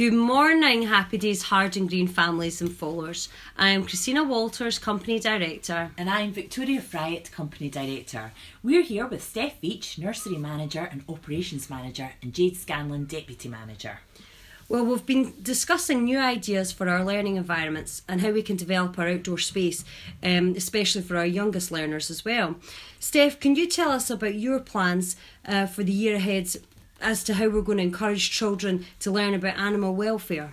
Good morning, Happy Days Hardengreen families and followers. I am Christina Walters, Company Director. And I'm Victoria Fryatt, Company Director. We're here with Steph Veitch, Nursery Manager and Operations Manager, and Jade Scanlon, Deputy Manager. Well, we've been discussing new ideas for our learning environments and how we can develop our outdoor space, um, especially for our youngest learners as well. Steph, can you tell us about your plans uh, for the year ahead as to how we're going to encourage children to learn about animal welfare.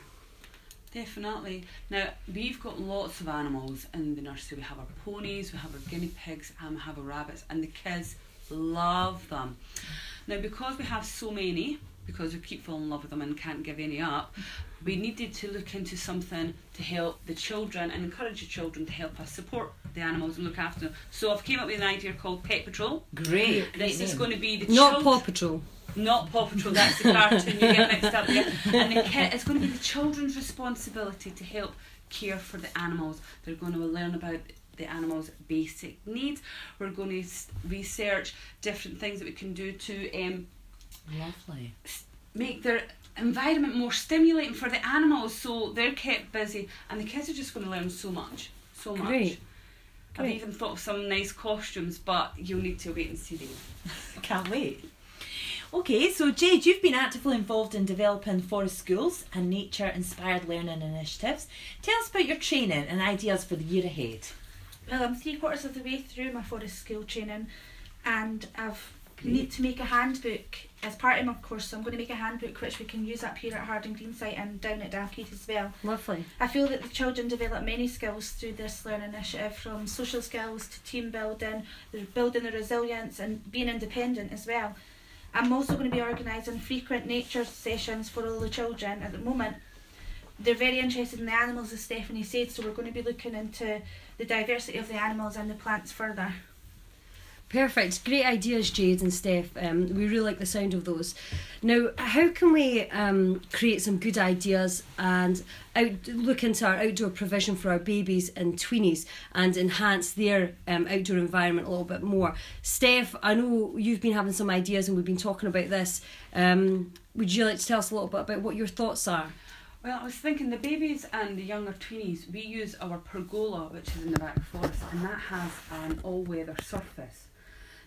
Definitely. Now, we've got lots of animals in the nursery. We have our ponies, we have our guinea pigs, and we have our rabbits, and the kids love them. Now, because we have so many, because we keep falling in love with them and can't give any up, we needed to look into something to help the children and encourage the children to help us support the animals and look after them. So I've came up with an idea called Pet Patrol. Great. This great is going to be the not Paw Patrol. Not Paw Patrol. That's the cartoon. You get mixed up there. And the kid, it's going to be the children's responsibility to help care for the animals. They're going to learn about the animal's basic needs. We're going to research different things that we can do to um, lovely make their environment more stimulating for the animals, so they're kept busy, and the kids are just going to learn so much, so much. Great. I've even thought of some nice costumes, but you'll need to wait and see them. Can't wait. Okay, so Jade, you've been actively involved in developing forest schools and nature inspired learning initiatives. Tell us about your training and ideas for the year ahead. Well, I'm three quarters of the way through my forest school training and I've need to make a handbook as part of my course. So I'm going to make a handbook which we can use up here at Hardengreen site and down at Dalkeith as well. Lovely. I feel that the children develop many skills through this learning initiative, from social skills to team building, they're building their resilience and being independent as well. I'm also going to be organising frequent nature sessions for all the children at the moment. They're very interested in the animals, as Stephanie said, so we're going to be looking into the diversity of the animals and the plants further. Perfect. Great ideas, Jade and Steph. Um, we really like the sound of those. Now, how can we um, create some good ideas and out, look into our outdoor provision for our babies and tweenies and enhance their um, outdoor environment a little bit more? Steph, I know you've been having some ideas and we've been talking about this. Um, would you like to tell us a little bit about what your thoughts are? Well, I was thinking the babies and the younger tweenies, we use our pergola, which is in the back forest, and that has an all weather surface.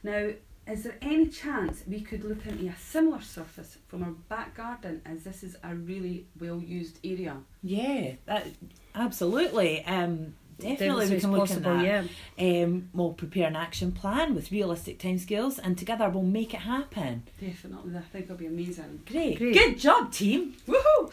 Now, is there any chance we could look into a similar surface from our back garden as this is a really well used area? Yeah, that absolutely. Um, definitely we can look possible, at that. Yeah. Um, we'll prepare an action plan with realistic timescales and together we'll make it happen. Definitely, I think it'll be amazing. Great. Great. Good job, team. Woohoo!